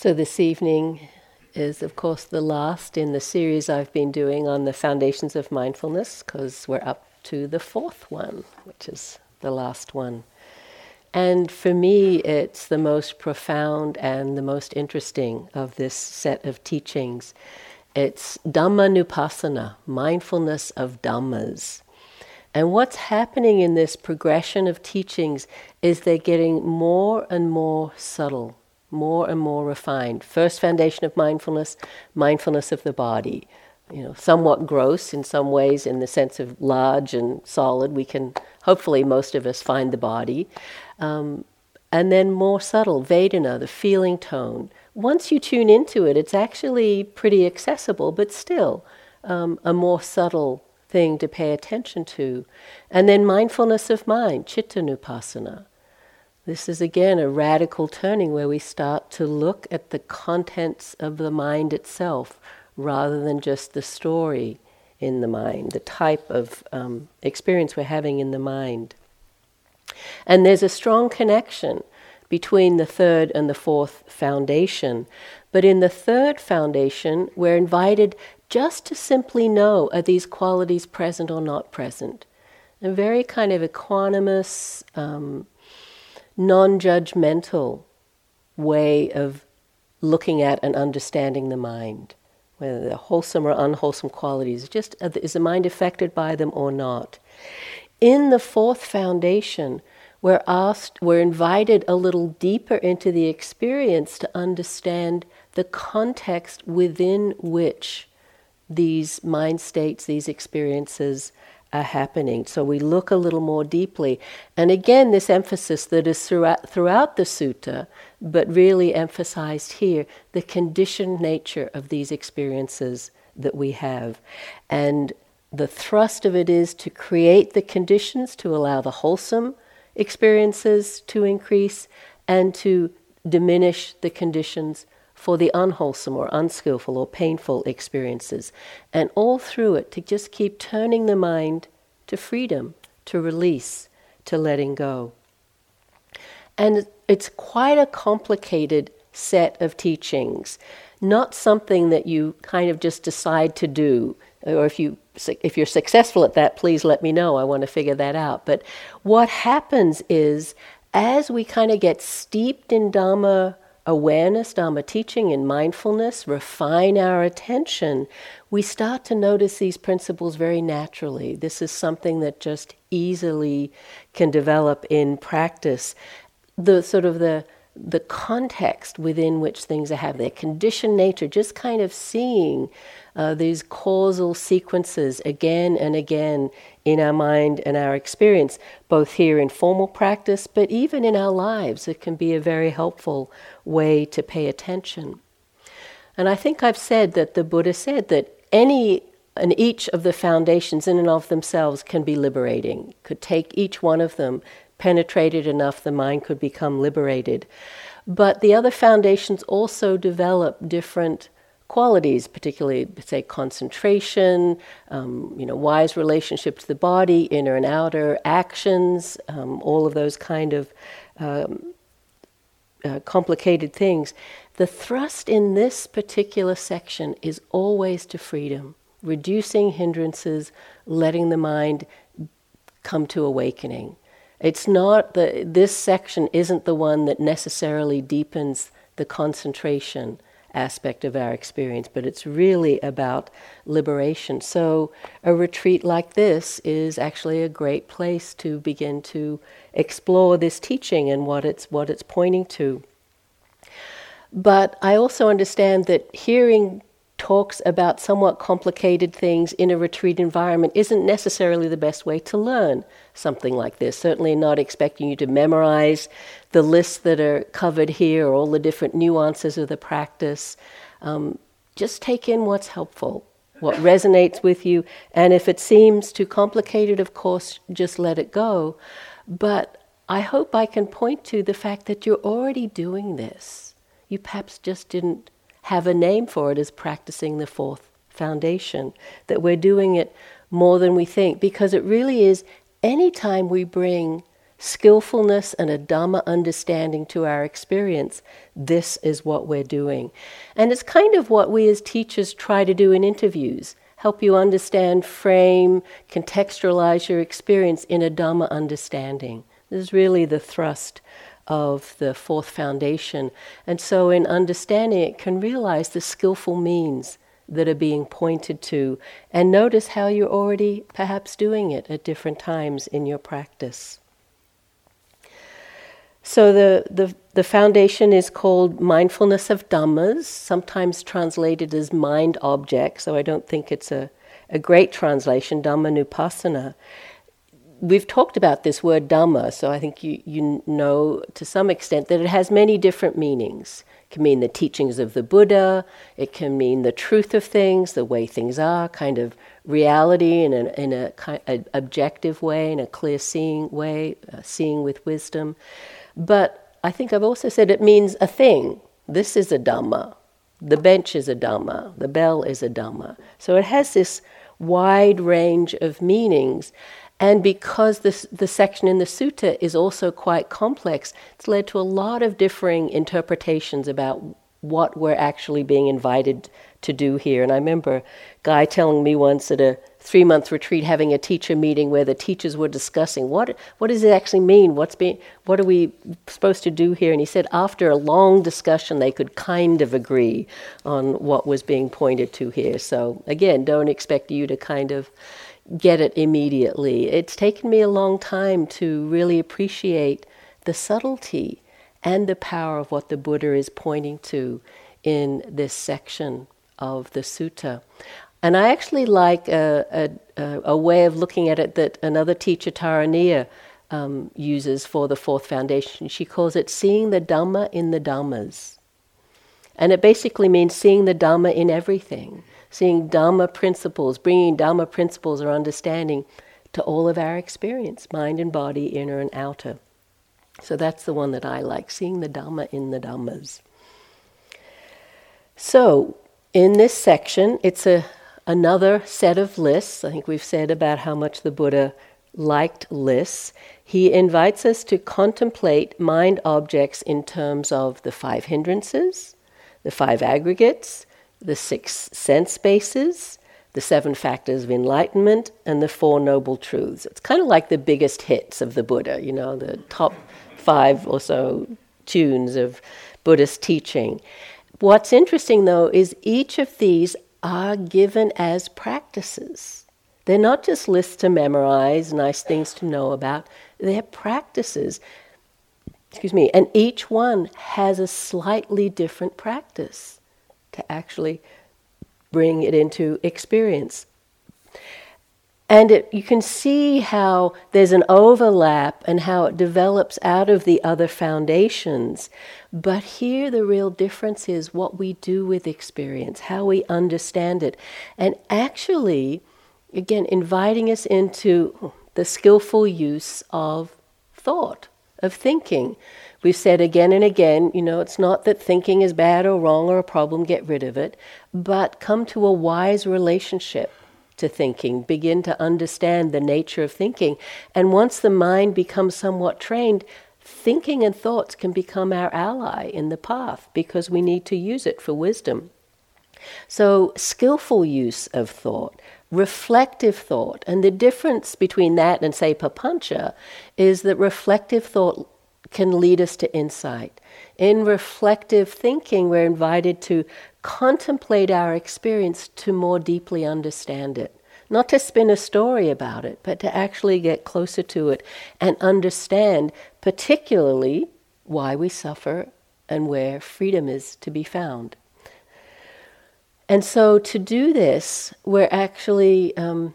So, this evening is, of course, the last in the series I've been doing on the foundations of mindfulness, because we're up to the fourth one, which is the last one. And for me, it's the most profound and the most interesting of this set of teachings. It's dhamma Dhammanupassana, mindfulness of Dhammas. And what's happening in this progression of teachings is they're getting more and more subtle more and more refined. First foundation of mindfulness, mindfulness of the body. You know, somewhat gross in some ways, in the sense of large and solid. We can hopefully most of us find the body, um, and then more subtle, Vedana, the feeling tone. Once you tune into it, it's actually pretty accessible, but still um, a more subtle thing to pay attention to. And then mindfulness of mind, chittanupassana. This is again a radical turning where we start to look at the contents of the mind itself rather than just the story in the mind, the type of um, experience we're having in the mind. And there's a strong connection between the third and the fourth foundation. But in the third foundation, we're invited just to simply know are these qualities present or not present? A very kind of equanimous, um, non judgmental way of looking at and understanding the mind, whether they're wholesome or unwholesome qualities. Just uh, is the mind affected by them or not? In the fourth foundation, we're asked, we're invited a little deeper into the experience to understand the context within which these mind states, these experiences are happening. So we look a little more deeply. And again, this emphasis that is throughout, throughout the sutta, but really emphasized here the conditioned nature of these experiences that we have. And the thrust of it is to create the conditions to allow the wholesome experiences to increase and to diminish the conditions for the unwholesome or unskillful or painful experiences. And all through it, to just keep turning the mind to freedom, to release, to letting go. And it's quite a complicated set of teachings, not something that you kind of just decide to do. Or if you if you're successful at that, please let me know. I want to figure that out. But what happens is as we kind of get steeped in Dhamma awareness, Dharma teaching, and mindfulness, refine our attention, we start to notice these principles very naturally. This is something that just easily can develop in practice. The sort of the the context within which things are their conditioned nature, just kind of seeing uh, these causal sequences again and again in our mind and our experience, both here in formal practice, but even in our lives. It can be a very helpful way to pay attention. And I think I've said that the Buddha said that any and each of the foundations in and of themselves can be liberating, could take each one of them, penetrated enough, the mind could become liberated. But the other foundations also develop different qualities, particularly, say, concentration, um, you know, wise relationship to the body, inner and outer actions, um, all of those kind of um, uh, complicated things. The thrust in this particular section is always to freedom, reducing hindrances, letting the mind come to awakening. It's not the this section isn't the one that necessarily deepens the concentration aspect of our experience, but it's really about liberation. So, a retreat like this is actually a great place to begin to explore this teaching and what it's, what it's pointing to. But I also understand that hearing talks about somewhat complicated things in a retreat environment isn't necessarily the best way to learn something like this. Certainly, not expecting you to memorize the lists that are covered here or all the different nuances of the practice. Um, just take in what's helpful, what resonates with you, and if it seems too complicated, of course, just let it go. But I hope I can point to the fact that you're already doing this. You perhaps just didn't have a name for it as practicing the fourth foundation, that we're doing it more than we think, because it really is anytime we bring skillfulness and a Dhamma understanding to our experience, this is what we're doing. And it's kind of what we as teachers try to do in interviews help you understand, frame, contextualize your experience in a Dhamma understanding. This is really the thrust of the fourth foundation. And so, in understanding it, can realize the skillful means that are being pointed to and notice how you're already perhaps doing it at different times in your practice. So the, the, the foundation is called mindfulness of dhammas, sometimes translated as mind object, so I don't think it's a, a great translation, Dhammanupassana. We've talked about this word Dhamma, so I think you, you know to some extent that it has many different meanings. It can mean the teachings of the Buddha, it can mean the truth of things, the way things are, kind of reality in, an, in a, objective way, in a clear seeing way, uh, seeing with wisdom. But I think I've also said it means a thing. This is a Dhamma. The bench is a Dhamma. The bell is a Dhamma. So it has this wide range of meanings. And because this, the section in the sutta is also quite complex, it's led to a lot of differing interpretations about what we're actually being invited to do here. And I remember guy telling me once at a three month retreat having a teacher meeting where the teachers were discussing what what does it actually mean? What's being what are we supposed to do here? And he said after a long discussion they could kind of agree on what was being pointed to here. So again, don't expect you to kind of get it immediately. It's taken me a long time to really appreciate the subtlety and the power of what the Buddha is pointing to in this section of the sutta. And I actually like a, a, a, way of looking at it that another teacher, Taraniya, um, uses for the fourth foundation. She calls it seeing the Dhamma in the Dhammas. And it basically means seeing the Dhamma in everything, seeing Dhamma principles, bringing Dhamma principles or understanding to all of our experience, mind and body, inner and outer. So that's the one that I like, seeing the Dhamma in the Dhammas. So, in this section, it's a, another set of lists. I think we've said about how much the Buddha liked lists. He invites us to contemplate mind objects in terms of the five hindrances, the five aggregates, the six sense bases, the seven factors of enlightenment, and the four noble truths. It's kind of like the biggest hits of the Buddha, you know, the top five or so tunes of Buddhist teaching. What's interesting though is each of these are given as practices. They're not just lists to memorize, nice things to know about, they're practices. Excuse me, and each one has a slightly different practice to actually bring it into experience. And it, you can see how there's an overlap and how it develops out of the other foundations. But here, the real difference is what we do with experience, how we understand it. And actually, again, inviting us into the skillful use of thought, of thinking. We've said again and again, you know, it's not that thinking is bad or wrong or a problem, get rid of it, but come to a wise relationship to thinking, begin to understand the nature of thinking. And once the mind becomes somewhat trained, thinking and thoughts can become our ally in the path because we need to use it for wisdom. So, skillful use of thought, reflective thought, and the difference between that and, say, papancha is that reflective thought can lead us to insight. In reflective thinking, we're invited to contemplate our experience to more deeply understand it. Not to spin a story about it, but to actually get closer to it and understand, particularly, why we suffer and where freedom is to be found. And so, to do this, we're actually, um,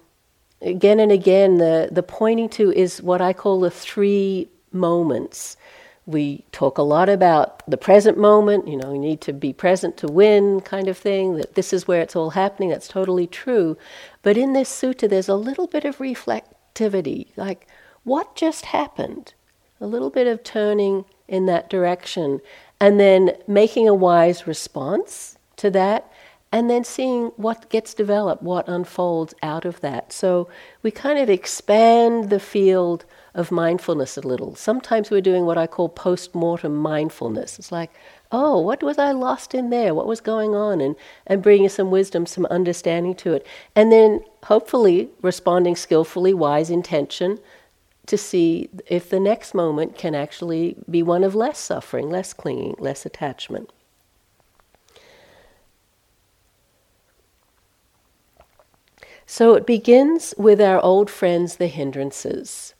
again and again, the, the pointing to is what I call the three moments we talk a lot about the present moment, you know, you need to be present to win kind of thing, that this is where it's all happening, that's totally true. But in this sutta, there's a little bit of reflectivity, like what just happened? A little bit of turning in that direction, and then making a wise response to that, and then seeing what gets developed, what unfolds out of that. So we kind of expand the field of mindfulness a little. Sometimes we're doing what I call post mortem mindfulness. It's like, oh, what was I lost in there? What was going on? And, and bringing some wisdom, some understanding to it. And then hopefully responding skillfully, wise intention, to see if the next moment can actually be one of less suffering, less clinging, less attachment. So it begins with our old friends, the hindrances.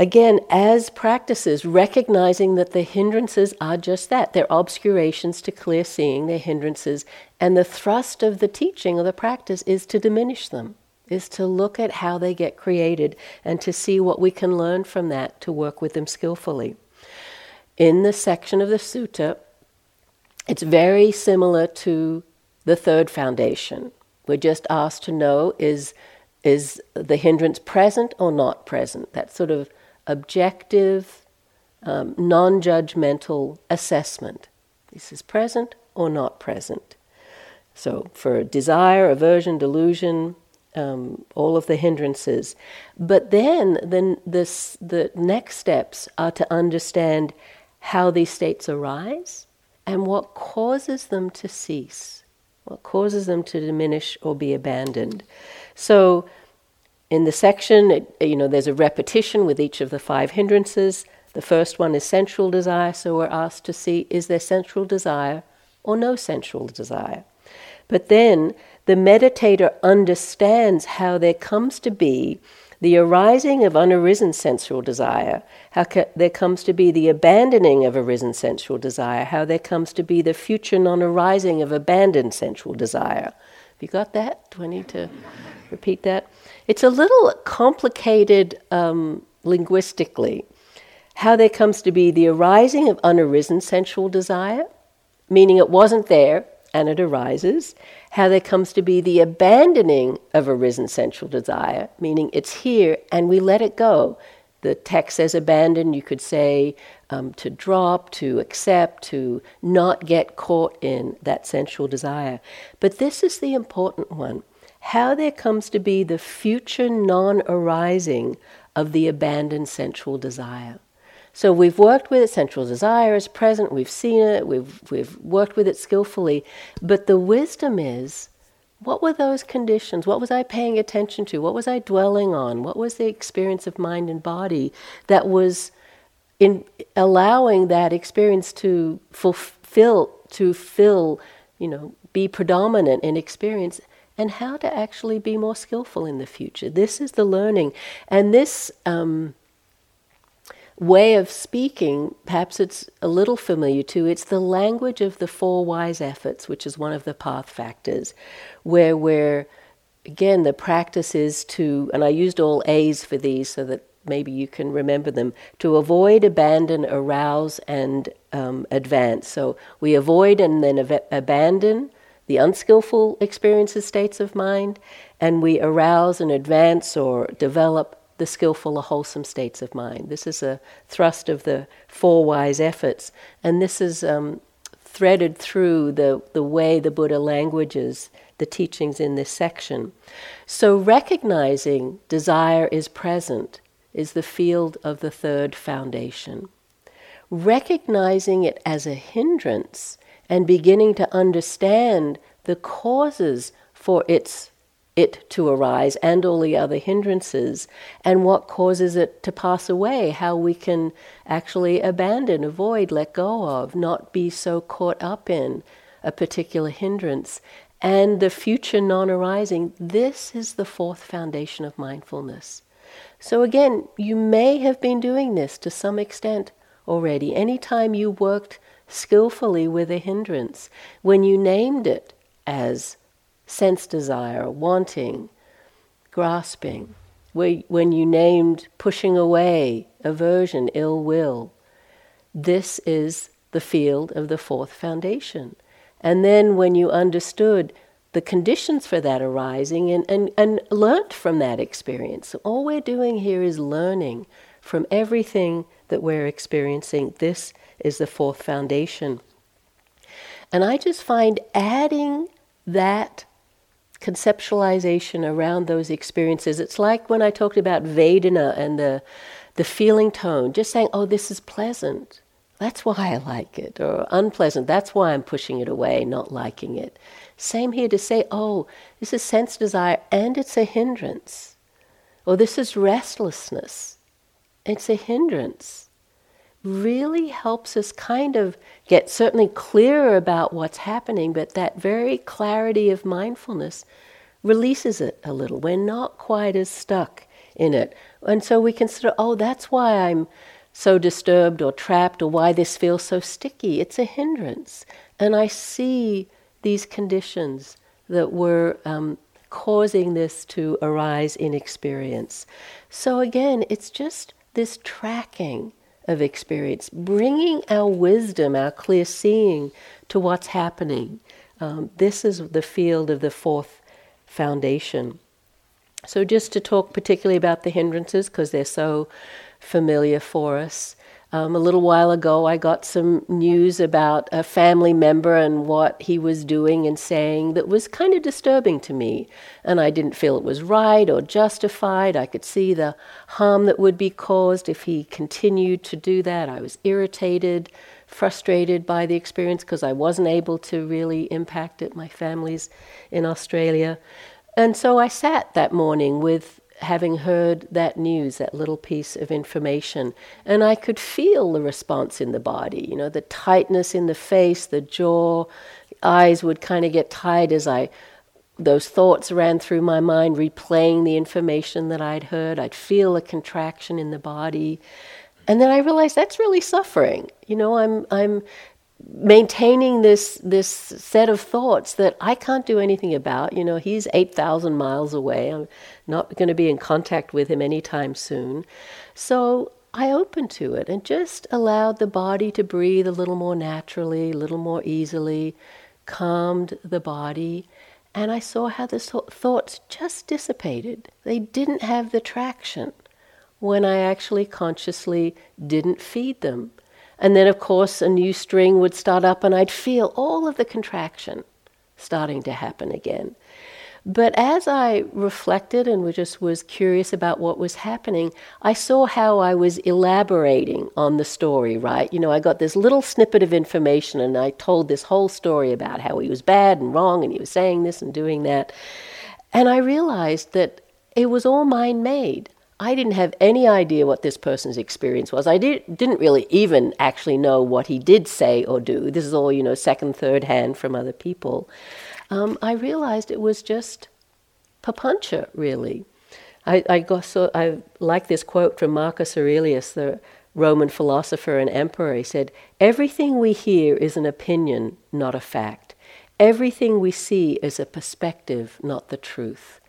Again, as practices, recognizing that the hindrances are just that. They're obscurations to clear seeing, they're hindrances. And the thrust of the teaching or the practice is to diminish them, is to look at how they get created and to see what we can learn from that to work with them skillfully. In the section of the sutta, it's very similar to the third foundation. We're just asked to know is, is the hindrance present or not present? That sort of objective, um, non judgmental assessment. This is present or not present. So, for desire, aversion, delusion, um, all of the hindrances. But then the, this, the next steps are to understand how these states arise and what causes them to cease, what causes them to diminish or be abandoned. So, in the section, it, you know, there's a repetition with each of the five hindrances. The first one is sensual desire, so we're asked to see is there sensual desire or no sensual desire. But then the meditator understands how there comes to be the arising of unarisen sensual desire, how ca- there comes to be the abandoning of arisen sensual desire, how there comes to be the future non arising of abandoned sensual desire. Have you got that? Do I need to repeat that? It's a little complicated um, linguistically. How there comes to be the arising of unarisen sensual desire, meaning it wasn't there and it arises. How there comes to be the abandoning of arisen sensual desire, meaning it's here and we let it go. The text says abandon, you could say um, to drop, to accept, to not get caught in that sensual desire. But this is the important one how there comes to be the future non arising of the abandoned sensual desire. So we've worked with it, sensual desire is present, we've seen it, we've, we've worked with it skillfully, but the wisdom is what were those conditions? What was I paying attention to? What was I dwelling on? What was the experience of mind and body that was in allowing that experience to fulfill, to fill, you know, be predominant in experience? And how to actually be more skillful in the future. This is the learning. And this um, way of speaking, perhaps it's a little familiar to, it's the language of the four wise efforts, which is one of the path factors, where we're, again, the practice is to, and I used all A's for these so that maybe you can remember them to avoid, abandon, arouse, and um, advance. So we avoid and then abandon the unskillful experiences, states of mind, and we arouse and advance or develop the skillful or wholesome states of mind. This is a thrust of the four wise efforts, and this is um, threaded through the, the way the Buddha languages the teachings in this section. So, recognizing desire is present is the field of the third foundation. Recognizing it as a hindrance and beginning to understand the causes for its it to arise and all the other hindrances and what causes it to pass away how we can actually abandon avoid let go of not be so caught up in a particular hindrance and the future non-arising. This is the fourth foundation of mindfulness. So again you may have been doing this to some extent already. Anytime you worked skillfully with a hindrance. When you named it as sense desire, wanting, grasping, when you named pushing away, aversion, ill will, this is the field of the fourth foundation. And then when you understood the conditions for that arising and, and, and learnt from that experience, all we're doing here is learning from everything that we're experiencing. This is the fourth foundation. And I just find adding that conceptualization around those experiences. It's like when I talked about Vedana and the, the feeling tone, just saying, oh, this is pleasant. That's why I like it. Or unpleasant. That's why I'm pushing it away, not liking it. Same here to say, oh, this is sense desire and it's a hindrance. Or this is restlessness. It's a hindrance. Really helps us kind of get certainly clearer about what's happening, but that very clarity of mindfulness releases it a little. We're not quite as stuck in it. And so we consider, oh, that's why I'm so disturbed or trapped or why this feels so sticky. It's a hindrance. And I see these conditions that were um, causing this to arise in experience. So again, it's just this tracking of experience, bringing our wisdom, our clear seeing to what's happening. Um, this is the field of the fourth foundation. So, just to talk particularly about the hindrances, because they're so familiar for us. Um, a little while ago, I got some news about a family member and what he was doing and saying that was kind of disturbing to me. And I didn't feel it was right or justified. I could see the harm that would be caused if he continued to do that. I was irritated, frustrated by the experience because I wasn't able to really impact it. My family's in Australia. And so I sat that morning with having heard that news, that little piece of information, and I could feel the response in the body, you know, the tightness in the face, the jaw, eyes would kind of get tight as I those thoughts ran through my mind, replaying the information that I'd heard. I'd feel a contraction in the body. And then I realized that's really suffering. You know, I'm I'm maintaining this this set of thoughts that I can't do anything about. You know, he's eight thousand miles away. I'm not going to be in contact with him anytime soon. So I opened to it and just allowed the body to breathe a little more naturally, a little more easily, calmed the body. And I saw how the thoughts just dissipated. They didn't have the traction when I actually consciously didn't feed them. And then, of course, a new string would start up, and I'd feel all of the contraction starting to happen again. But as I reflected and just was curious about what was happening, I saw how I was elaborating on the story, right? You know, I got this little snippet of information and I told this whole story about how he was bad and wrong and he was saying this and doing that. And I realized that it was all mind made. I didn't have any idea what this person's experience was. I did, didn't really even actually know what he did say or do. This is all, you know, second, third hand from other people. Um, I realized it was just papancha, really. I, I, got so, I like this quote from Marcus Aurelius, the Roman philosopher and emperor. He said, Everything we hear is an opinion, not a fact. Everything we see is a perspective, not the truth.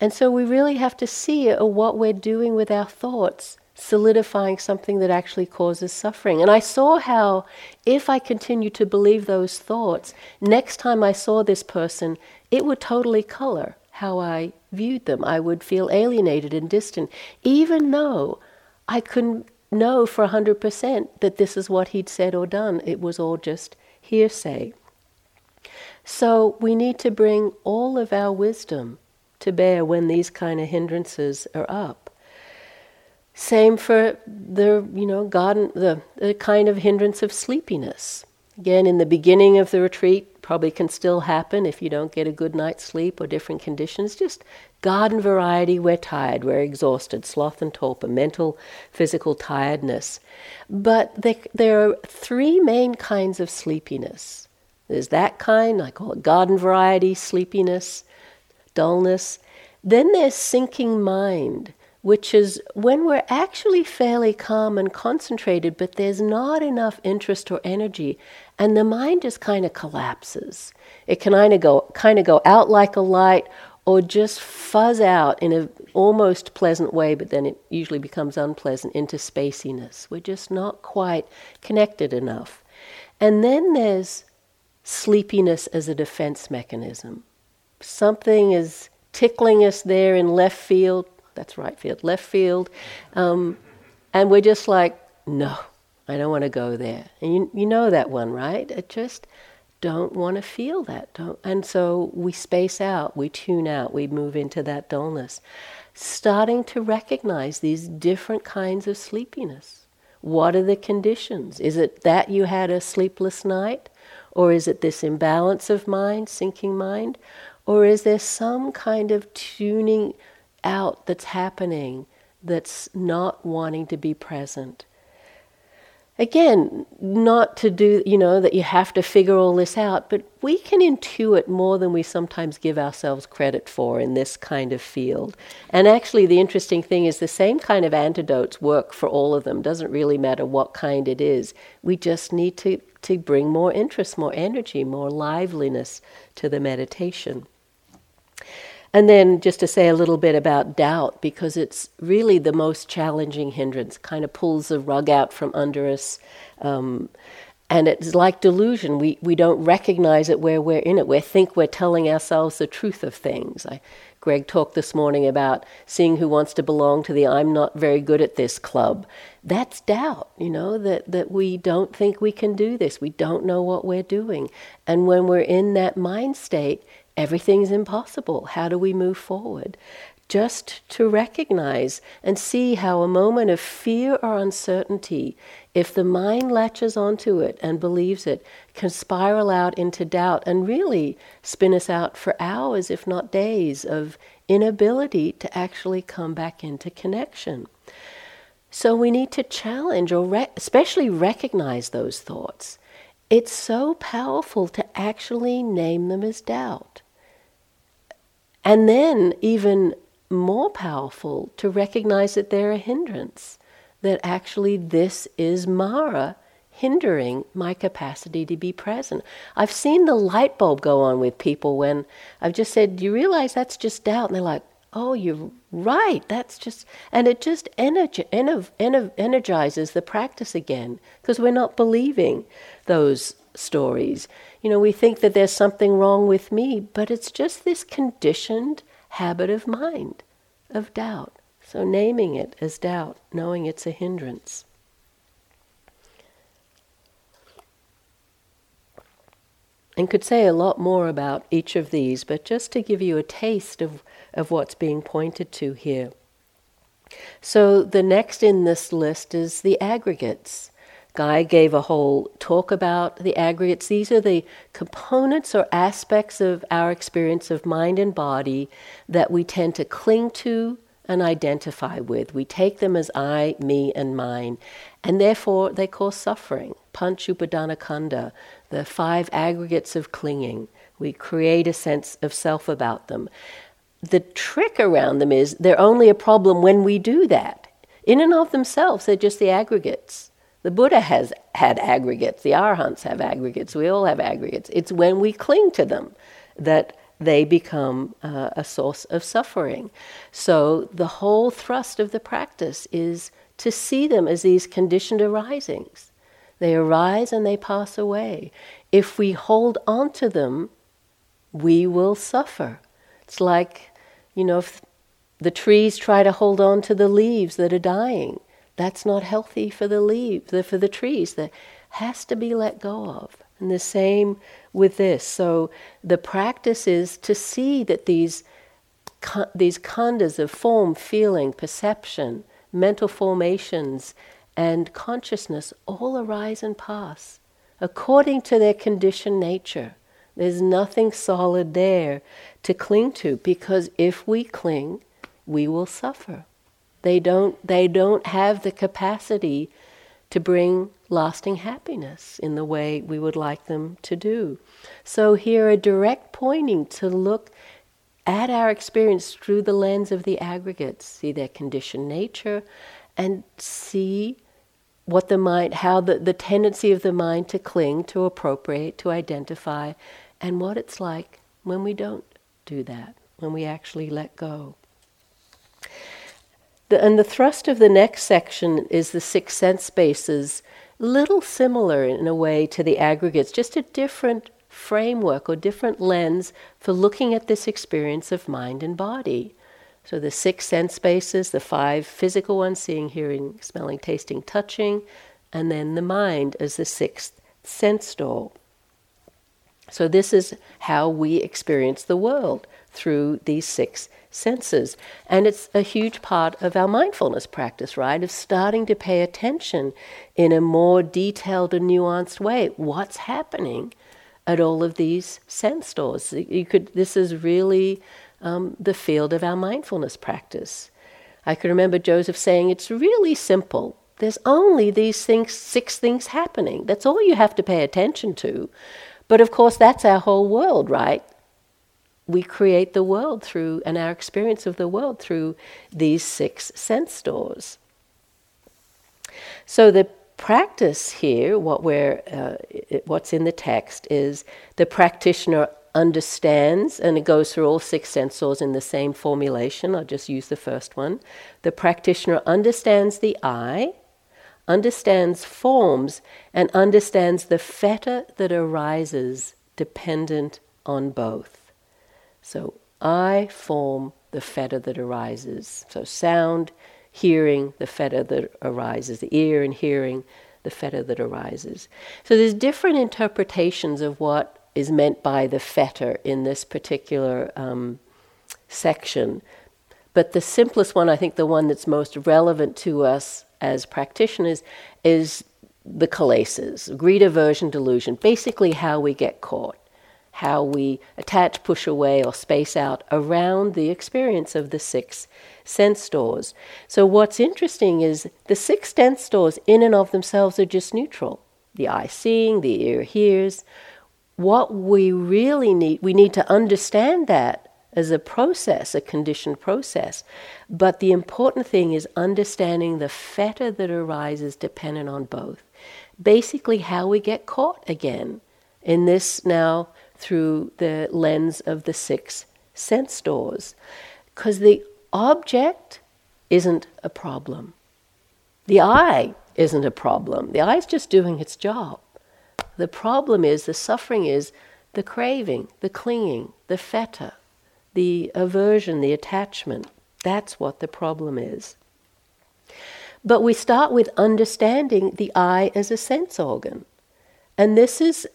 And so we really have to see what we're doing with our thoughts, solidifying something that actually causes suffering. And I saw how, if I continue to believe those thoughts, next time I saw this person, it would totally color how I viewed them. I would feel alienated and distant, even though I couldn't know for 100% that this is what he'd said or done. It was all just hearsay. So we need to bring all of our wisdom to bear when these kind of hindrances are up. Same for the you know garden the, the kind of hindrance of sleepiness. Again, in the beginning of the retreat, probably can still happen if you don't get a good night's sleep or different conditions. Just garden variety, we're tired, we're exhausted, sloth and torpor, mental, physical tiredness. But there are three main kinds of sleepiness. There's that kind, I call it garden variety sleepiness dullness. Then there's sinking mind, which is when we're actually fairly calm and concentrated, but there's not enough interest or energy, and the mind just kind of collapses. It can either go kind of go out like a light or just fuzz out in an almost pleasant way, but then it usually becomes unpleasant into spaciness. We're just not quite connected enough. And then there's sleepiness as a defense mechanism something is tickling us there in left field. That's right field, left field. Um, and we're just like, no, I don't want to go there. And you, you know that one, right? It just don't want to feel that. Don't, and so we space out, we tune out, we move into that dullness. Starting to recognize these different kinds of sleepiness. What are the conditions? Is it that you had a sleepless night? Or is it this imbalance of mind, sinking mind? Or is there some kind of tuning out that's happening that's not wanting to be present? Again, not to do, you know, that you have to figure all this out, but we can intuit more than we sometimes give ourselves credit for in this kind of field. And actually, the interesting thing is the same kind of antidotes work for all of them. Doesn't really matter what kind it is. We just need to, to bring more interest, more energy, more liveliness to the meditation. And then just to say a little bit about doubt, because it's really the most challenging hindrance, kind of pulls the rug out from under us. Um, and it's like delusion. We, we don't recognize it where we're in it. We think we're telling ourselves the truth of things. I, Greg talked this morning about seeing who wants to belong to the I'm not very good at this club. That's doubt, you know, that, that we don't think we can do this. We don't know what we're doing. And when we're in that mind state, everything's impossible. How do we move forward? Just to recognize and see how a moment of fear or uncertainty, if the mind latches onto it and believes it, can spiral out into doubt and really spin us out for hours, if not days, of inability to actually come back into connection. So we need to challenge or re- especially recognize those thoughts. It's so powerful to actually name them as doubt. And then, even more powerful, to recognize that they're a hindrance, that actually this is Mara hindering my capacity to be present. I've seen the light bulb go on with people when I've just said, Do you realize that's just doubt? And they're like, Oh, you're right. That's just, and it just energi- ener- ener- energizes the practice again because we're not believing those stories. You know, we think that there's something wrong with me, but it's just this conditioned habit of mind, of doubt. So naming it as doubt, knowing it's a hindrance. And could say a lot more about each of these, but just to give you a taste of, of what's being pointed to here. So the next in this list is the aggregates. Guy gave a whole talk about the aggregates. These are the components or aspects of our experience of mind and body that we tend to cling to and identify with. We take them as I, me, and mine, and therefore they cause suffering. Panch Upadana Khandha, the five aggregates of clinging. We create a sense of self about them. The trick around them is they're only a problem when we do that. In and of themselves, they're just the aggregates. The Buddha has had aggregates, the Arhants have aggregates, we all have aggregates. It's when we cling to them that they become uh, a source of suffering. So the whole thrust of the practice is to see them as these conditioned arisings. They arise and they pass away. If we hold on to them, we will suffer. It's like, you know, if the trees try to hold on to the leaves that are dying that's not healthy for the leaves, for the trees. That has to be let go of. And the same with this. So the practice is to see that these these khandhas of form, feeling, perception, mental formations, and consciousness all arise and pass according to their conditioned nature. There's nothing solid there to cling to because if we cling, we will suffer. They don't, they don't have the capacity to bring lasting happiness in the way we would like them to do. So, here a direct pointing to look at our experience through the lens of the aggregates, see their conditioned nature, and see what the mind, how the, the tendency of the mind to cling, to appropriate, to identify, and what it's like when we don't do that, when we actually let go. The, and the thrust of the next section is the six sense bases, a little similar in a way to the aggregates, just a different framework or different lens for looking at this experience of mind and body. So the six sense bases, the five physical ones, seeing, hearing, smelling, tasting, touching, and then the mind as the sixth sense door. So, this is how we experience the world through these six senses. And it's a huge part of our mindfulness practice, right? Of starting to pay attention in a more detailed and nuanced way. What's happening at all of these sense doors? You could, this is really um, the field of our mindfulness practice. I can remember Joseph saying, It's really simple. There's only these things, six things happening. That's all you have to pay attention to. But of course, that's our whole world, right? we create the world through, and our experience of the world through these six sense doors. So the practice here, what we're, uh, what's in the text, is the practitioner understands, and it goes through all six sensors in the same formulation. I'll just use the first one. The practitioner understands the eye, understands forms, and understands the fetter that arises dependent on both. So eye form the fetter that arises. So sound, hearing, the fetter that arises, the ear and hearing, the fetter that arises. So there's different interpretations of what is meant by the fetter in this particular um, section. But the simplest one, I think the one that's most relevant to us as practitioners, is the kilesas, greed, aversion, delusion, basically how we get caught how we attach, push away, or space out around the experience of the six sense doors. So, what's interesting is the six sense doors, in and of themselves, are just neutral. The eye seeing, the ear hears. What we really need, we need to understand that as a process, a conditioned process. But the important thing is understanding the fetter that arises dependent on both. Basically, how we get caught again in this now through the lens of the six sense doors. Because the object isn't a problem. The eye isn't a problem. The is just doing its job. The problem is, the suffering is the craving, the clinging, the fetter, the aversion, the attachment. That's what the problem is. But we start with understanding the eye as a sense organ. And this is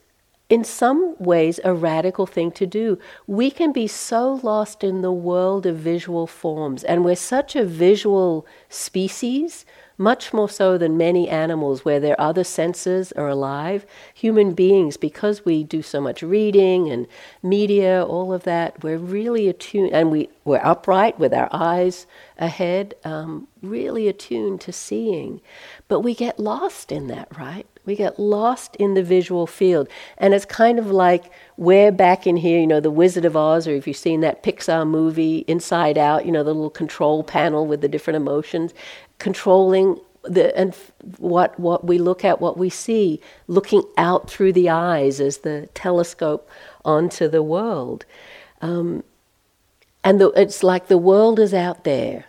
in some ways a radical thing to do. We can be so lost in the world of visual forms, and we're such a visual species much more so than many animals where their other senses are alive. Human beings, because we do so much reading and media, all of that, we're really attuned, and we, we're upright with our eyes ahead, um, really attuned to seeing. But we get lost in that, right? We get lost in the visual field. And it's kind of like we're back in here, you know, The Wizard of Oz, or if you've seen that Pixar movie, Inside Out, you know, the little control panel with the different emotions controlling the and what what we look at, what we see, looking out through the eyes as the telescope onto the world, um, and the, it's like the world is out there.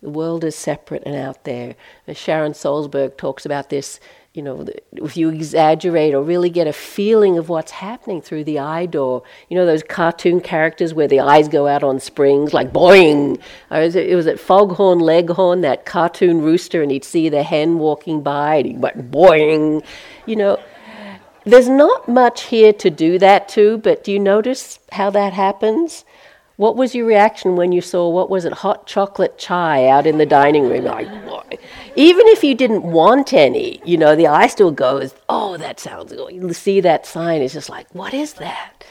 The world is separate and out there. Sharon Salzberg talks about this you know, if you exaggerate or really get a feeling of what's happening through the eye door, you know, those cartoon characters where the eyes go out on springs, like boing. Uh, it, it was at Foghorn Leghorn, that cartoon rooster, and he'd see the hen walking by, and he went boing. You know, there's not much here to do that to, but do you notice how that happens? What was your reaction when you saw what was it, hot chocolate chai out in the dining room? Like, even if you didn't want any, you know, the eye still goes, "Oh, that sounds good." You see that sign, it's just like, "What is that?"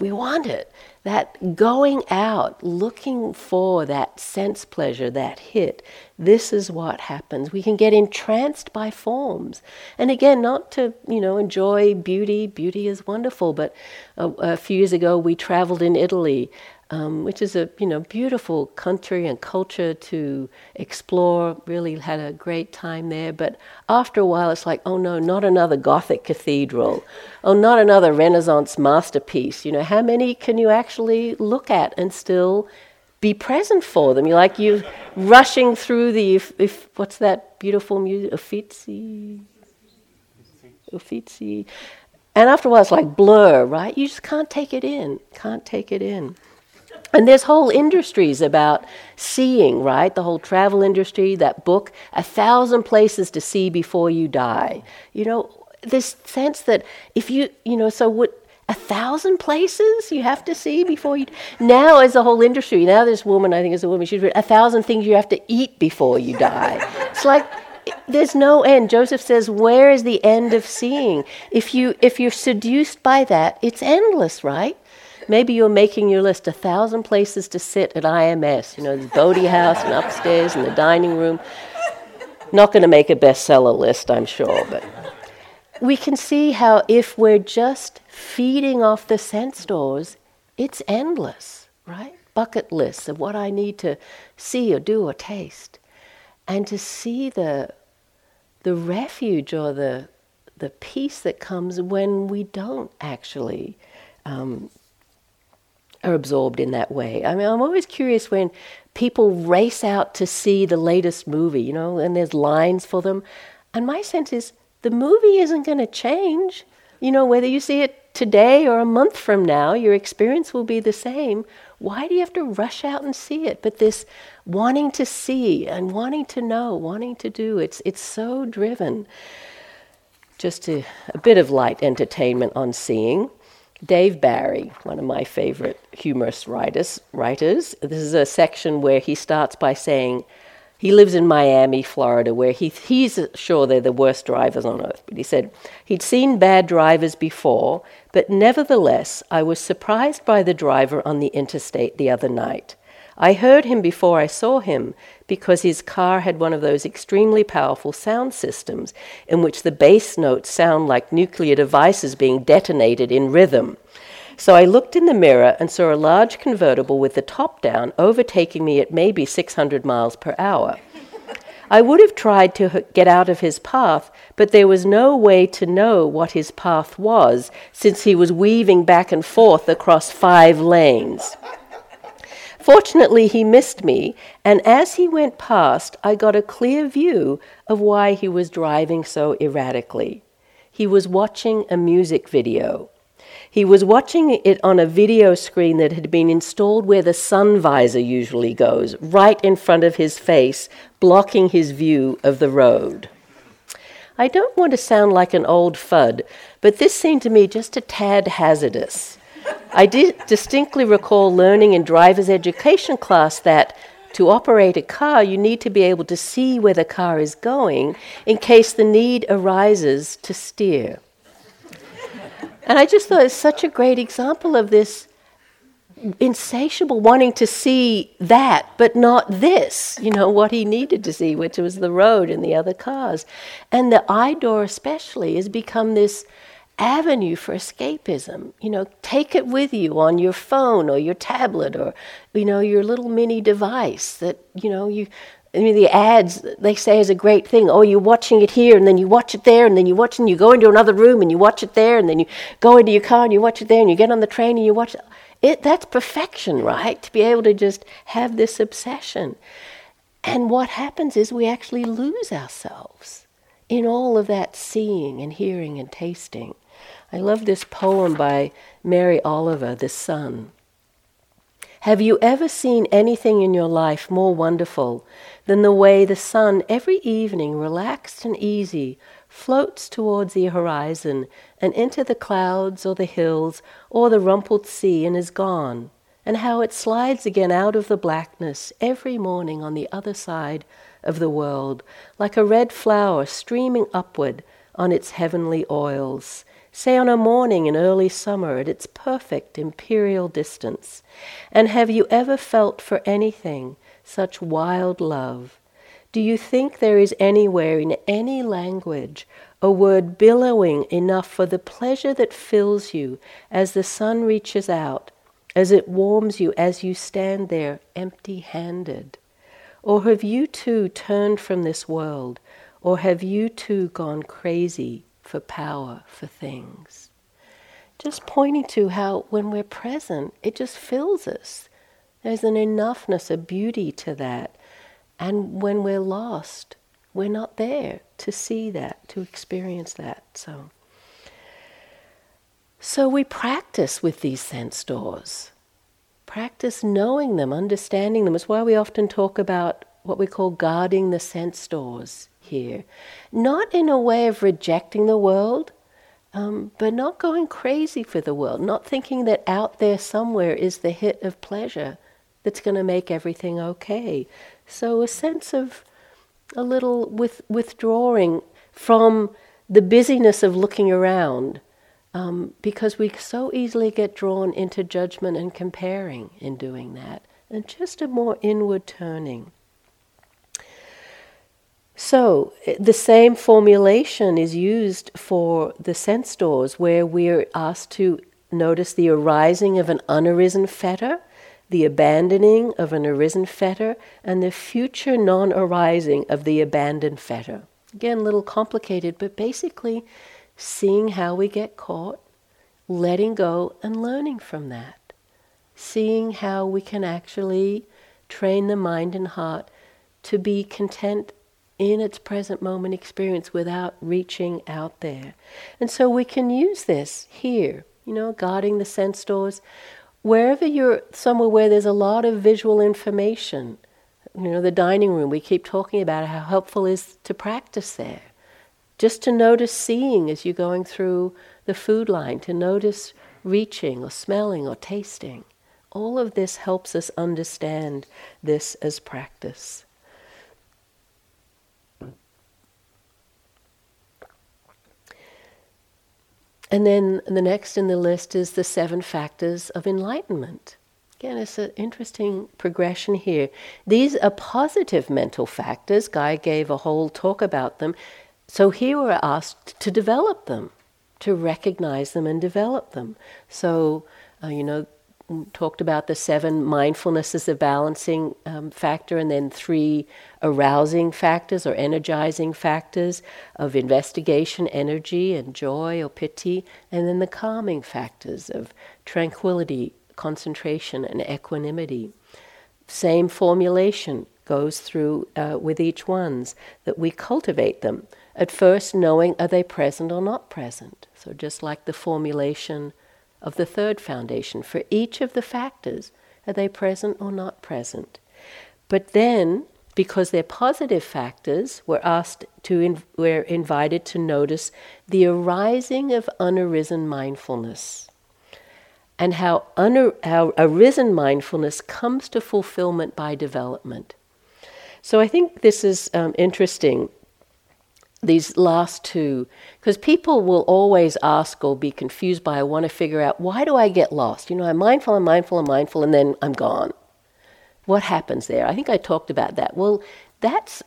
We want it. That going out, looking for that sense pleasure, that hit. This is what happens. We can get entranced by forms, and again, not to you know enjoy beauty. Beauty is wonderful, but a, a few years ago we traveled in Italy um, which is a you know beautiful country and culture to explore. Really had a great time there. But after a while, it's like, oh no, not another Gothic cathedral. Oh, not another Renaissance masterpiece. You know, how many can you actually look at and still be present for them? You're like you rushing through the if, if what's that beautiful music Uffizi, Uffizi. And after a while, it's like blur, right? You just can't take it in. Can't take it in. And there's whole industries about seeing, right? The whole travel industry, that book, A Thousand Places to See Before You Die. You know, this sense that if you, you know, so what, a thousand places you have to see before you. Now, as a whole industry, now this woman, I think, is a woman, she's written a thousand things you have to eat before you die. It's like there's no end. Joseph says, "Where is the end of seeing? If you if you're seduced by that, it's endless, right?" Maybe you're making your list a thousand places to sit at IMS. You know, the Bodhi House and upstairs and the dining room. Not going to make a bestseller list, I'm sure, but we can see how if we're just feeding off the sense doors, it's endless, right? Bucket lists of what I need to see or do or taste. And to see the, the refuge or the, the peace that comes when we don't actually um, are absorbed in that way. I mean, I'm always curious when people race out to see the latest movie, you know, and there's lines for them. And my sense is the movie isn't going to change. You know, whether you see it today or a month from now, your experience will be the same. Why do you have to rush out and see it? But this wanting to see and wanting to know, wanting to do, it's, it's so driven. Just a, a bit of light entertainment on seeing. Dave Barry, one of my favorite humorous writers, writers. This is a section where he starts by saying he lives in Miami, Florida, where he, he's sure they're the worst drivers on earth. But he said he'd seen bad drivers before, but nevertheless, I was surprised by the driver on the interstate the other night. I heard him before I saw him because his car had one of those extremely powerful sound systems in which the bass notes sound like nuclear devices being detonated in rhythm. So I looked in the mirror and saw a large convertible with the top down overtaking me at maybe 600 miles per hour. I would have tried to get out of his path, but there was no way to know what his path was since he was weaving back and forth across five lanes. Fortunately, he missed me, and as he went past, I got a clear view of why he was driving so erratically. He was watching a music video. He was watching it on a video screen that had been installed where the sun visor usually goes, right in front of his face, blocking his view of the road. I don't want to sound like an old fud, but this seemed to me just a tad hazardous. I did distinctly recall learning in driver's education class that to operate a car, you need to be able to see where the car is going in case the need arises to steer. And I just thought it's such a great example of this insatiable wanting to see that, but not this, you know, what he needed to see, which was the road and the other cars. And the eye door, especially, has become this avenue for escapism. You know, take it with you on your phone or your tablet or, you know, your little mini device that, you know, you. I mean, the ads they say is a great thing. Oh, you're watching it here, and then you watch it there, and then you watch, and you go into another room, and you watch it there, and then you go into your car, and you watch it there, and you get on the train, and you watch it. it that's perfection, right? To be able to just have this obsession. And what happens is we actually lose ourselves in all of that seeing and hearing and tasting. I love this poem by Mary Oliver, The Sun. Have you ever seen anything in your life more wonderful than the way the sun every evening, relaxed and easy, floats towards the horizon and into the clouds or the hills or the rumpled sea and is gone, and how it slides again out of the blackness every morning on the other side of the world, like a red flower streaming upward on its heavenly oils, say on a morning in early summer at its perfect imperial distance? And have you ever felt for anything such wild love? Do you think there is anywhere in any language a word billowing enough for the pleasure that fills you as the sun reaches out, as it warms you as you stand there empty handed? Or have you too turned from this world? Or have you too gone crazy for power, for things. Just pointing to how when we're present, it just fills us. There's an enoughness, a beauty to that. And when we're lost, we're not there to see that, to experience that. So, so we practice with these sense doors. Practice knowing them, understanding them. It's why we often talk about what we call guarding the sense doors here. Not in a way of rejecting the world um, but not going crazy for the world, not thinking that out there somewhere is the hit of pleasure that's going to make everything okay. So a sense of a little with, withdrawing from the busyness of looking around um, because we so easily get drawn into judgment and comparing in doing that, and just a more inward turning. So, eh, the same formulation is used for the sense doors, where we're asked to notice the arising of an unarisen fetter, the abandoning of an arisen fetter, and the future non arising of the abandoned fetter. Again, a little complicated, but basically seeing how we get caught, letting go, and learning from that. Seeing how we can actually train the mind and heart to be content in its present moment experience without reaching out there. And so we can use this here, you know, guarding the sense doors. Wherever you're, somewhere where there's a lot of visual information, you know, the dining room, we keep talking about how helpful is to practice there. Just to notice seeing as you're going through the food line, to notice reaching or smelling or tasting. All of this helps us understand this as practice. And then the next in the list is the seven factors of enlightenment. Again, it's an interesting progression here. These are positive mental factors. Guy gave a whole talk about them. So here we're asked to develop them, to recognize them and develop them. So, uh, you know, talked about the seven mindfulness as a balancing um, factor, and then three arousing factors or energizing factors of investigation, energy, and joy or piti, and then the calming factors of tranquility, concentration, and equanimity. Same formulation goes through uh, with each ones that we cultivate them. At first, knowing are they present or not present. So, just like the formulation of the third foundation. For each of the factors, are they present or not present? But then, because they're positive factors, we're asked to, in, we're invited to notice the arising of unarisen mindfulness and how, un, how arisen mindfulness comes to fulfillment by development. So I think this is um, interesting these last two, because people will always ask or be confused by, I want to figure out, why do I get lost? You know, I'm mindful, I'm mindful, I'm mindful, and then I'm gone. What happens there? I think I talked about that. Well, that's,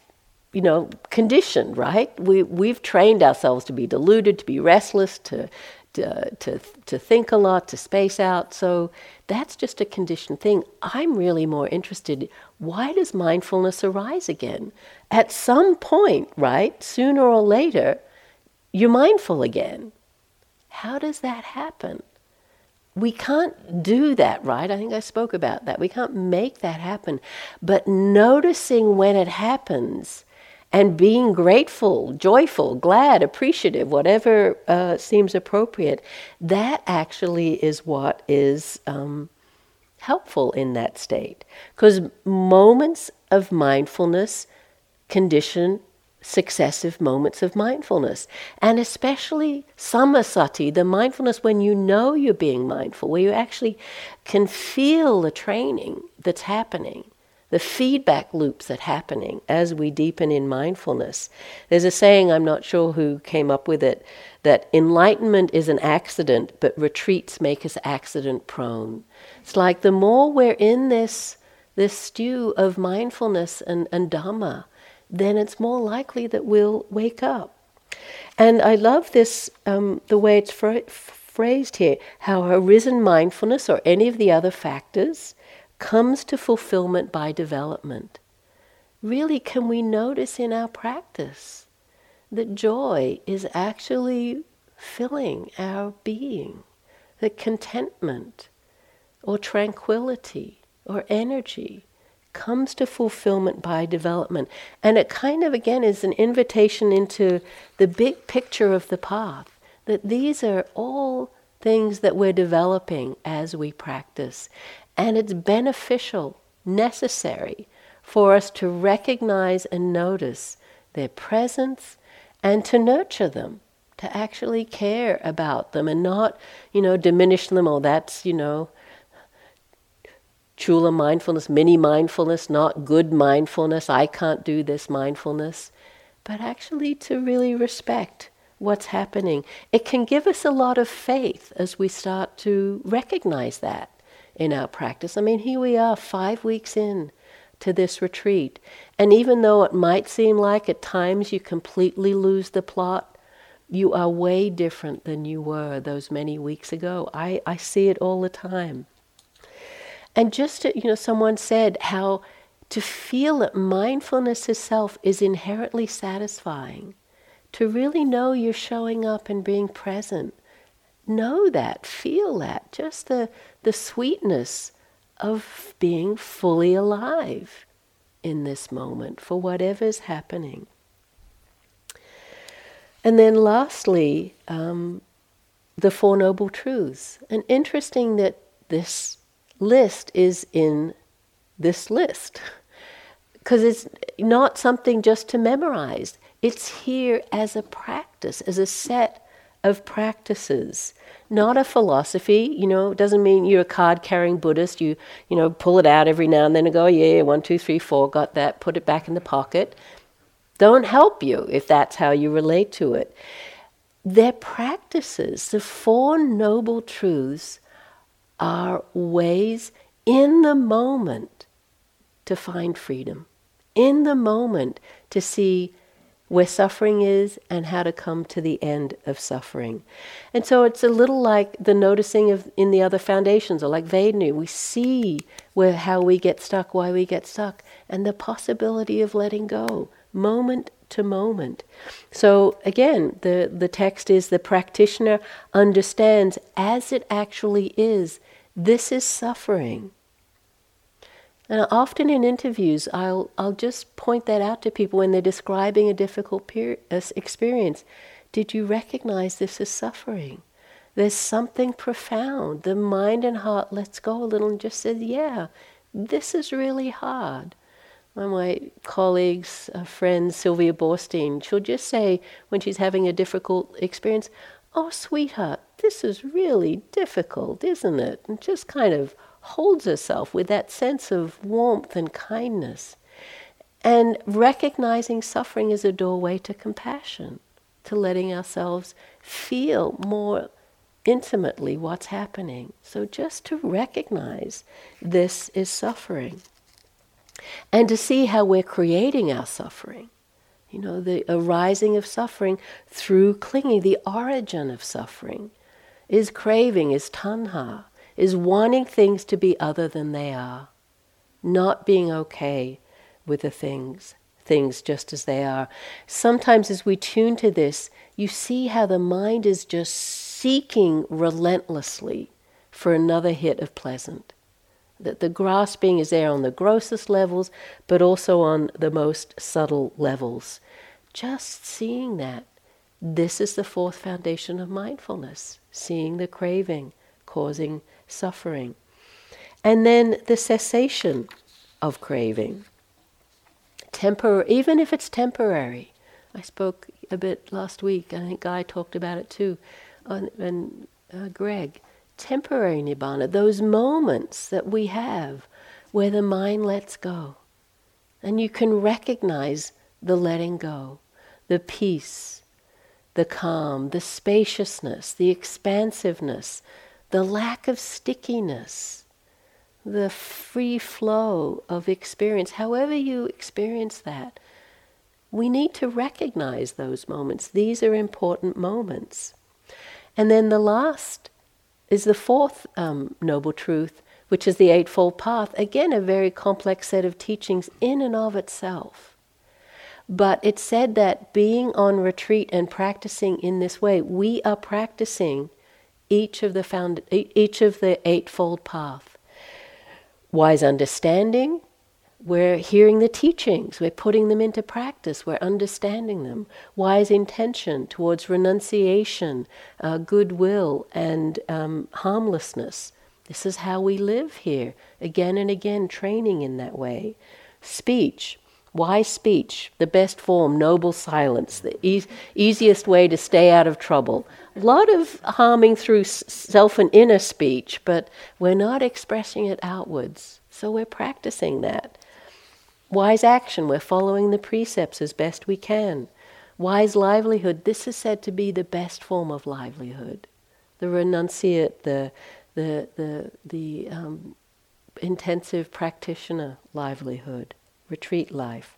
you know, conditioned, right? We, we've trained ourselves to be deluded, to be restless, to, to, to, think a lot, to space out. So that's just a conditioned thing. I'm really more interested why does mindfulness arise again? At some point, right, sooner or later, you're mindful again. How does that happen? We can't do that, right? I think I spoke about that. We can't make that happen. But noticing when it happens and being grateful, joyful, glad, appreciative, whatever uh, seems appropriate, that actually is what is um, helpful in that state. Because moments of mindfulness condition successive moments of mindfulness. And especially samasati, the mindfulness when you know you're being mindful, where you actually can feel the training that's happening, the feedback loops that happening as we deepen in mindfulness. There's a saying, I'm not sure who came up with it, that enlightenment is an accident, but retreats make us accident prone. It's like the more we're in this, this stew of mindfulness and, and Dhamma, then it's more likely that we'll wake up. And I love this, um, the way it's phrased here how arisen mindfulness or any of the other factors comes to fulfillment by development. Really, can we notice in our practice that joy is actually filling our being, that contentment or tranquility or energy comes to fulfillment by development. And it kind of, again, is an invitation into the big picture of the path that these are all things that we're developing as we practice. And it's beneficial, necessary for us to recognize and notice their presence and to nurture them, to actually care about them and not, you know, diminish them. Oh, that's, you know, chula mindfulness, mini mindfulness, not good mindfulness. I can't do this mindfulness. But actually to really respect what's happening. It can give us a lot of faith as we start to recognize that in our practice. I mean, here we are, five weeks in to this retreat. And even though it might seem like at times you completely lose the plot, you are way different than you were those many weeks ago. I, I see it all the time. And just, to, you know, someone said how to feel that mindfulness itself is inherently satisfying, to really know you're showing up and being present. Know that, feel that, just the, the sweetness of being fully alive in this moment for whatever's happening. And then lastly, um, the Four Noble Truths. And interesting that this list is in this list because it's not something just to memorize. It's here as a practice, as a set of practices, not a philosophy. You know, it doesn't mean you're a card carrying Buddhist. You, you know, pull it out every now and then and go, oh, yeah, one, two, three, four, got that, put it back in the pocket don't help you if that's how you relate to it. Their practices, the Four Noble Truths, are ways in the moment to find freedom, in the moment to see where suffering is and how to come to the end of suffering. And so it's a little like the noticing of in the other foundations, or like Vedana. We see where how we get stuck, why we get stuck, and the possibility of letting go, moment to moment. So again, the, the text is the practitioner understands as it actually is, this is suffering. And often in interviews, I'll, I'll just point that out to people when they're describing a difficult peri- experience. Did you recognize this as suffering? There's something profound. The mind and heart lets go a little and just says, yeah, this is really hard one of my colleagues, a friend, Sylvia Boorstein, she'll just say when she's having a difficult experience, Oh, sweetheart, this is really difficult, isn't it? And just kind of holds herself with that sense of warmth and kindness. And recognizing suffering is a doorway to compassion, to letting ourselves feel more intimately what's happening. So just to recognize this is suffering and to see how we're creating our suffering. You know, the arising of suffering through clinging, the origin of suffering is craving, is tanha, is wanting things to be other than they are, not being okay with the things, things just as they are. Sometimes as we tune to this, you see how the mind is just seeking relentlessly for another hit of pleasant. That the grasping is there on the grossest levels, but also on the most subtle levels. Just seeing that. This is the fourth foundation of mindfulness seeing the craving causing suffering. And then the cessation of craving. Tempor- even if it's temporary. I spoke a bit last week, I think Guy talked about it too, and uh, Greg temporary nibbana, those moments that we have where the mind lets go. And you can recognize the letting go, the peace, the calm, the spaciousness, the expansiveness, the lack of stickiness, the free flow of experience, however you experience that. We need to recognize those moments. These are important moments. And then the last is the fourth um, noble truth, which is the Eightfold Path. Again, a very complex set of teachings in and of itself. But it said that being on retreat and practicing in this way, we are practicing each of the found, each of the Eightfold Path. Wise understanding, we're hearing the teachings, we're putting them into practice, we're understanding them. Wise intention towards renunciation, uh, goodwill, and um, harmlessness. This is how we live here, again and again, training in that way. Speech, wise speech, the best form, noble silence, the e- easiest way to stay out of trouble. A lot of harming through self and inner speech, but we're not expressing it outwards. So we're practicing that. Wise action, we're following the precepts as best we can. Wise livelihood, this is said to be the best form of livelihood. The renunciate, the, the, the, the um, intensive practitioner livelihood, retreat life.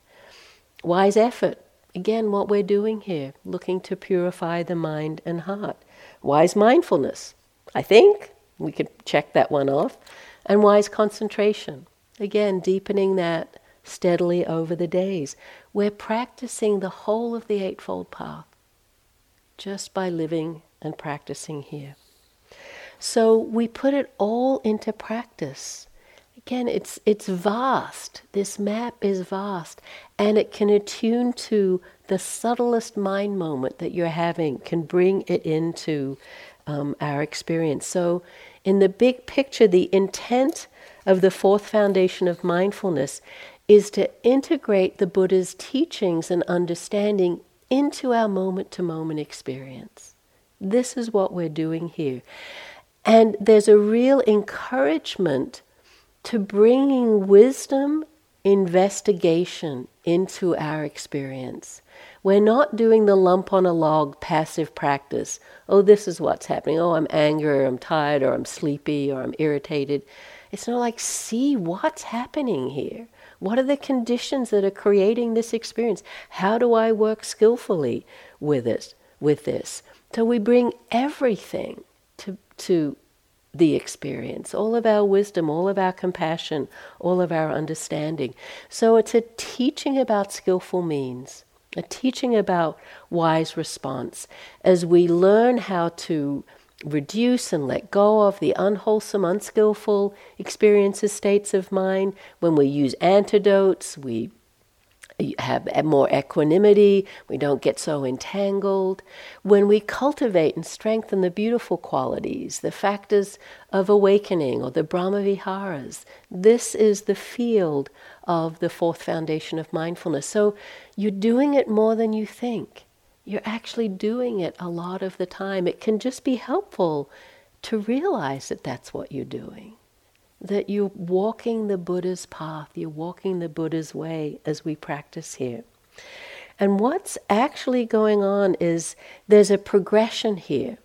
Wise effort, again, what we're doing here, looking to purify the mind and heart. Wise mindfulness, I think, we could check that one off. And wise concentration, again, deepening that steadily over the days. We're practicing the whole of the Eightfold Path just by living and practicing here. So we put it all into practice. Again, it's, it's vast. This map is vast. And it can attune to the subtlest mind moment that you're having, can bring it into um, our experience. So, in the big picture, the intent of the fourth foundation of mindfulness is to integrate the Buddha's teachings and understanding into our moment to moment experience. This is what we're doing here. And there's a real encouragement to bringing wisdom investigation into our experience. We're not doing the lump on a log passive practice. Oh, this is what's happening. Oh, I'm angry, or I'm tired, or I'm sleepy, or I'm irritated. It's not like, see what's happening here. What are the conditions that are creating this experience? How do I work skillfully with it, with this? So we bring everything to, to the experience, all of our wisdom, all of our compassion, all of our understanding. So it's a teaching about skillful means, a teaching about wise response. As we learn how to reduce and let go of the unwholesome, unskillful experiences, states of mind, when we use antidotes, we have more equanimity, we don't get so entangled. When we cultivate and strengthen the beautiful qualities, the factors of awakening or the Brahmaviharas, this is the field of the fourth foundation of mindfulness. So you're doing it more than you think. You're actually doing it a lot of the time. It can just be helpful to realize that that's what you're doing that you're walking the Buddha's path, you're walking the Buddha's way as we practice here. And what's actually going on is there's a progression here,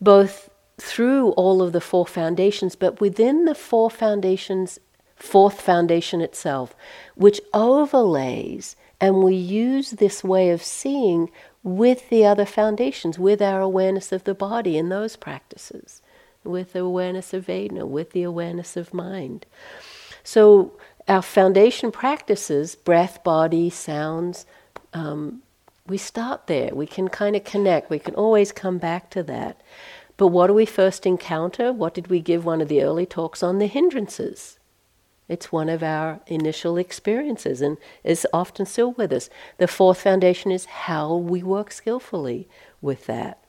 both through all of the four foundations, but within the four foundations, fourth foundation itself, which overlays, and we use this way of seeing with the other foundations, with our awareness of the body in those practices with the awareness of Vedana, with the awareness of mind. So, our foundation practices, breath, body, sounds, um, we start there. We can kind of connect. We can always come back to that. But what do we first encounter? What did we give one of the early talks on? The hindrances. It's one of our initial experiences and is often still with us. The fourth foundation is how we work skillfully with that.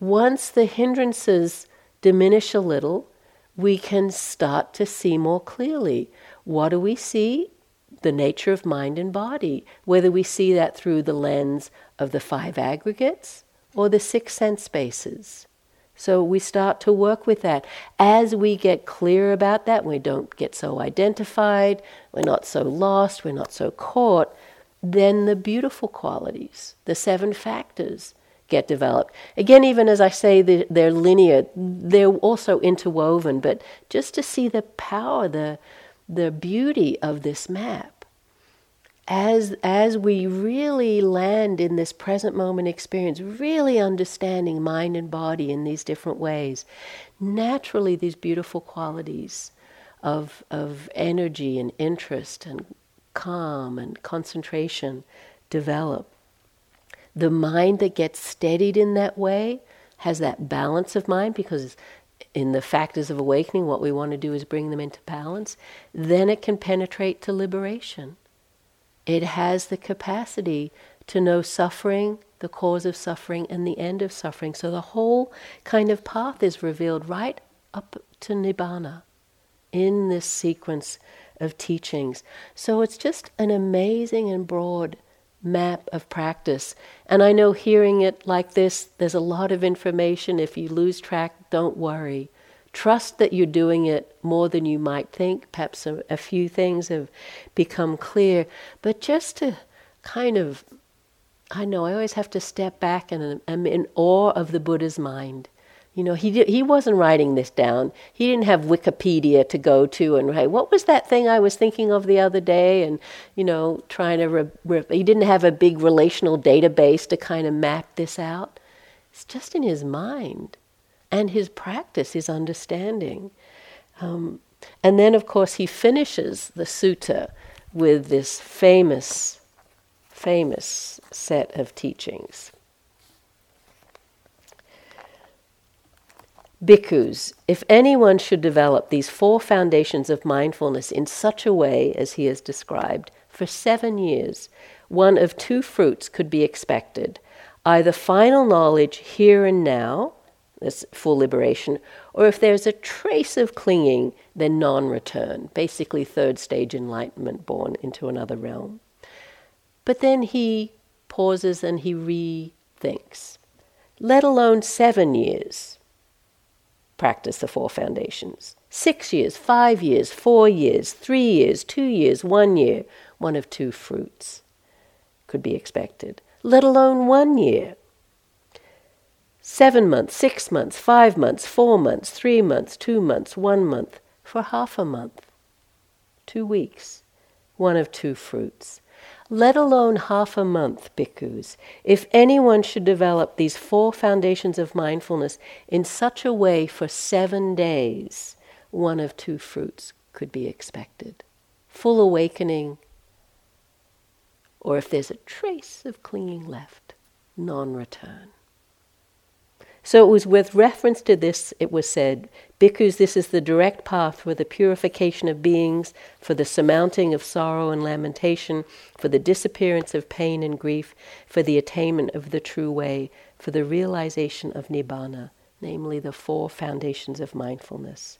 Once the hindrances diminish a little, we can start to see more clearly. What do we see? The nature of mind and body, whether we see that through the lens of the five aggregates or the six sense bases. So we start to work with that. As we get clear about that, we don't get so identified, we're not so lost, we're not so caught, then the beautiful qualities, the seven factors, get developed. Again, even as I say they're linear, they're also interwoven, but just to see the power, the, the beauty of this map. As, as we really land in this present moment experience, really understanding mind and body in these different ways, naturally these beautiful qualities of, of energy and interest and calm and concentration develop the mind that gets steadied in that way has that balance of mind because in the factors of awakening, what we want to do is bring them into balance. Then it can penetrate to liberation. It has the capacity to know suffering, the cause of suffering, and the end of suffering. So the whole kind of path is revealed right up to Nibbana in this sequence of teachings. So it's just an amazing and broad map of practice. And I know hearing it like this, there's a lot of information. If you lose track, don't worry. Trust that you're doing it more than you might think. Perhaps a, a few things have become clear. But just to kind of, I know I always have to step back and I'm in awe of the Buddha's mind. You know, he did, he wasn't writing this down. He didn't have Wikipedia to go to and write. What was that thing I was thinking of the other day? And you know, trying to re- re- he didn't have a big relational database to kind of map this out. It's just in his mind, and his practice, his understanding. Um, and then, of course, he finishes the sutta with this famous, famous set of teachings. Bhikkhus, if anyone should develop these four foundations of mindfulness in such a way as he has described, for seven years, one of two fruits could be expected. Either final knowledge here and now, this full liberation, or if there's a trace of clinging, then non return, basically third stage enlightenment born into another realm. But then he pauses and he rethinks, let alone seven years practice the four foundations. Six years, five years, four years, three years, two years, one year, one of two fruits could be expected, let alone one year. Seven months, six months, five months, four months, three months, two months, one month, for half a month, two weeks, one of two fruits let alone half a month, bhikkhus, if anyone should develop these four foundations of mindfulness in such a way for seven days, one of two fruits could be expected full awakening, or if there's a trace of clinging left, non return. So it was with reference to this, it was said, Bhikkhus, this is the direct path for the purification of beings, for the surmounting of sorrow and lamentation, for the disappearance of pain and grief, for the attainment of the true way, for the realization of Nibbana, namely the four foundations of mindfulness.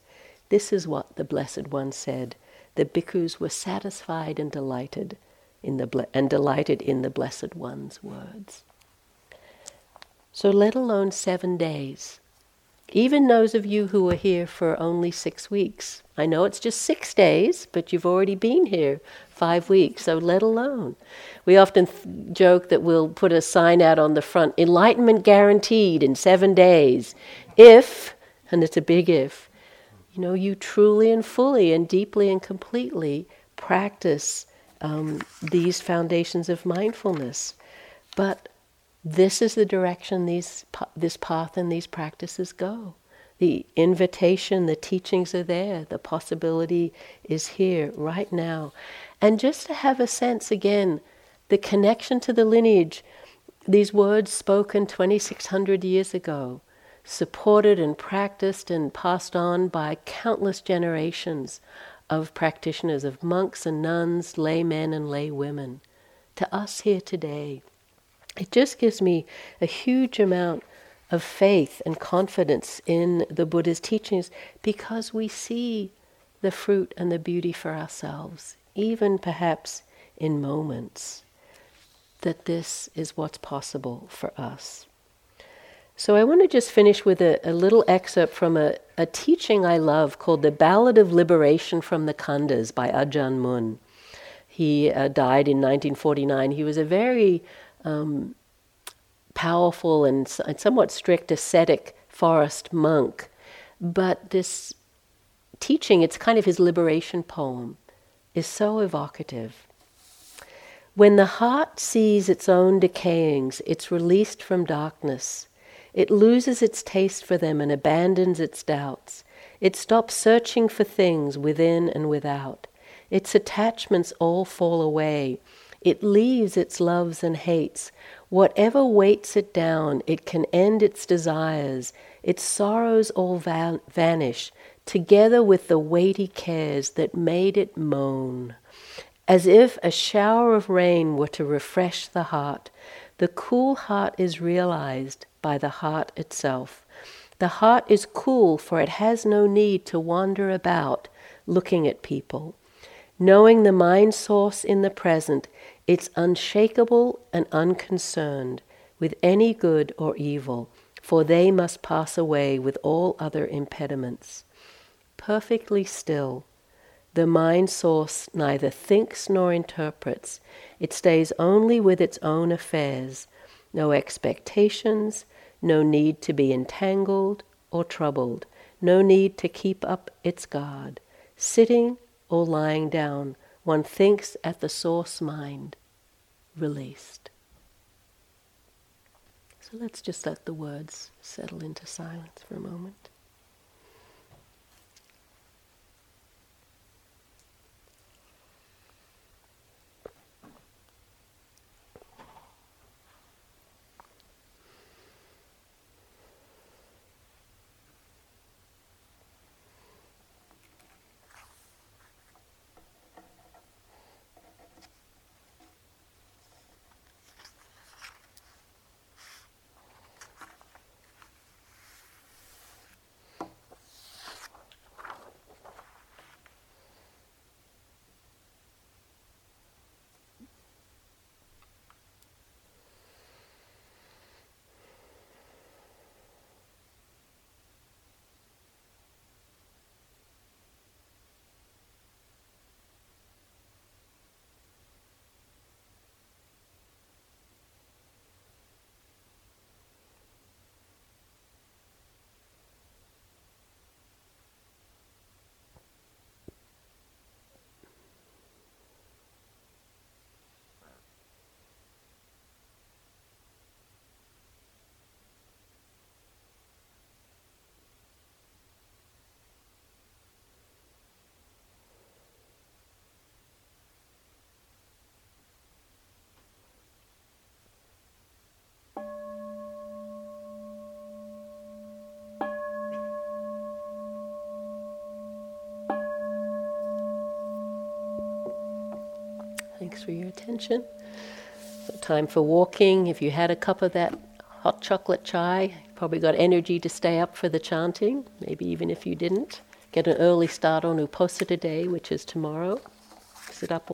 This is what the Blessed One said. The bhikkhus were satisfied and delighted in the and delighted in the Blessed One's words. So, let alone seven days. Even those of you who are here for only six weeks. I know it's just six days, but you've already been here five weeks, so let alone. We often th- joke that we'll put a sign out on the front enlightenment guaranteed in seven days. If, and it's a big if, you know, you truly and fully and deeply and completely practice um, these foundations of mindfulness. But this is the direction these, this path and these practices go. The invitation, the teachings are there, the possibility is here right now. And just to have a sense again, the connection to the lineage, these words spoken 2,600 years ago, supported and practiced and passed on by countless generations of practitioners, of monks and nuns, laymen and lay women, to us here today it just gives me a huge amount of faith and confidence in the Buddha's teachings because we see the fruit and the beauty for ourselves, even perhaps in moments, that this is what's possible for us. So I want to just finish with a, a little excerpt from a, a, teaching I love called The Ballad of Liberation from the Khandhas by Ajahn Mun. He uh, died in 1949. He was a very um, powerful and, somewhat strict ascetic forest monk. But this teaching, it's kind of his liberation poem, is so evocative. When the heart sees its own decayings, it's released from darkness. It loses its taste for them and abandons its doubts. It stops searching for things within and without. Its attachments all fall away. It leaves its loves and hates. Whatever weights it down, it can end its desires. Its sorrows all van- vanish, together with the weighty cares that made it moan. As if a shower of rain were to refresh the heart, the cool heart is realized by the heart itself. The heart is cool, for it has no need to wander about looking at people. knowing the mind source in the present, it's unshakable and unconcerned with any good or evil, for they must pass away with all other impediments. Perfectly still, the mind source neither thinks nor interprets, it stays only with its own affairs, no expectations, no need to be entangled or troubled, no need to keep up its guard. Sitting or lying down, one thinks at the source mind, released. So let's just let the words settle into silence for a moment. Thanks for your attention. So time for walking. If you had a cup of that hot chocolate chai, probably got energy to stay up for the chanting, maybe even if you didn't. Get an early start on Uposatha Day, which is tomorrow. Sit up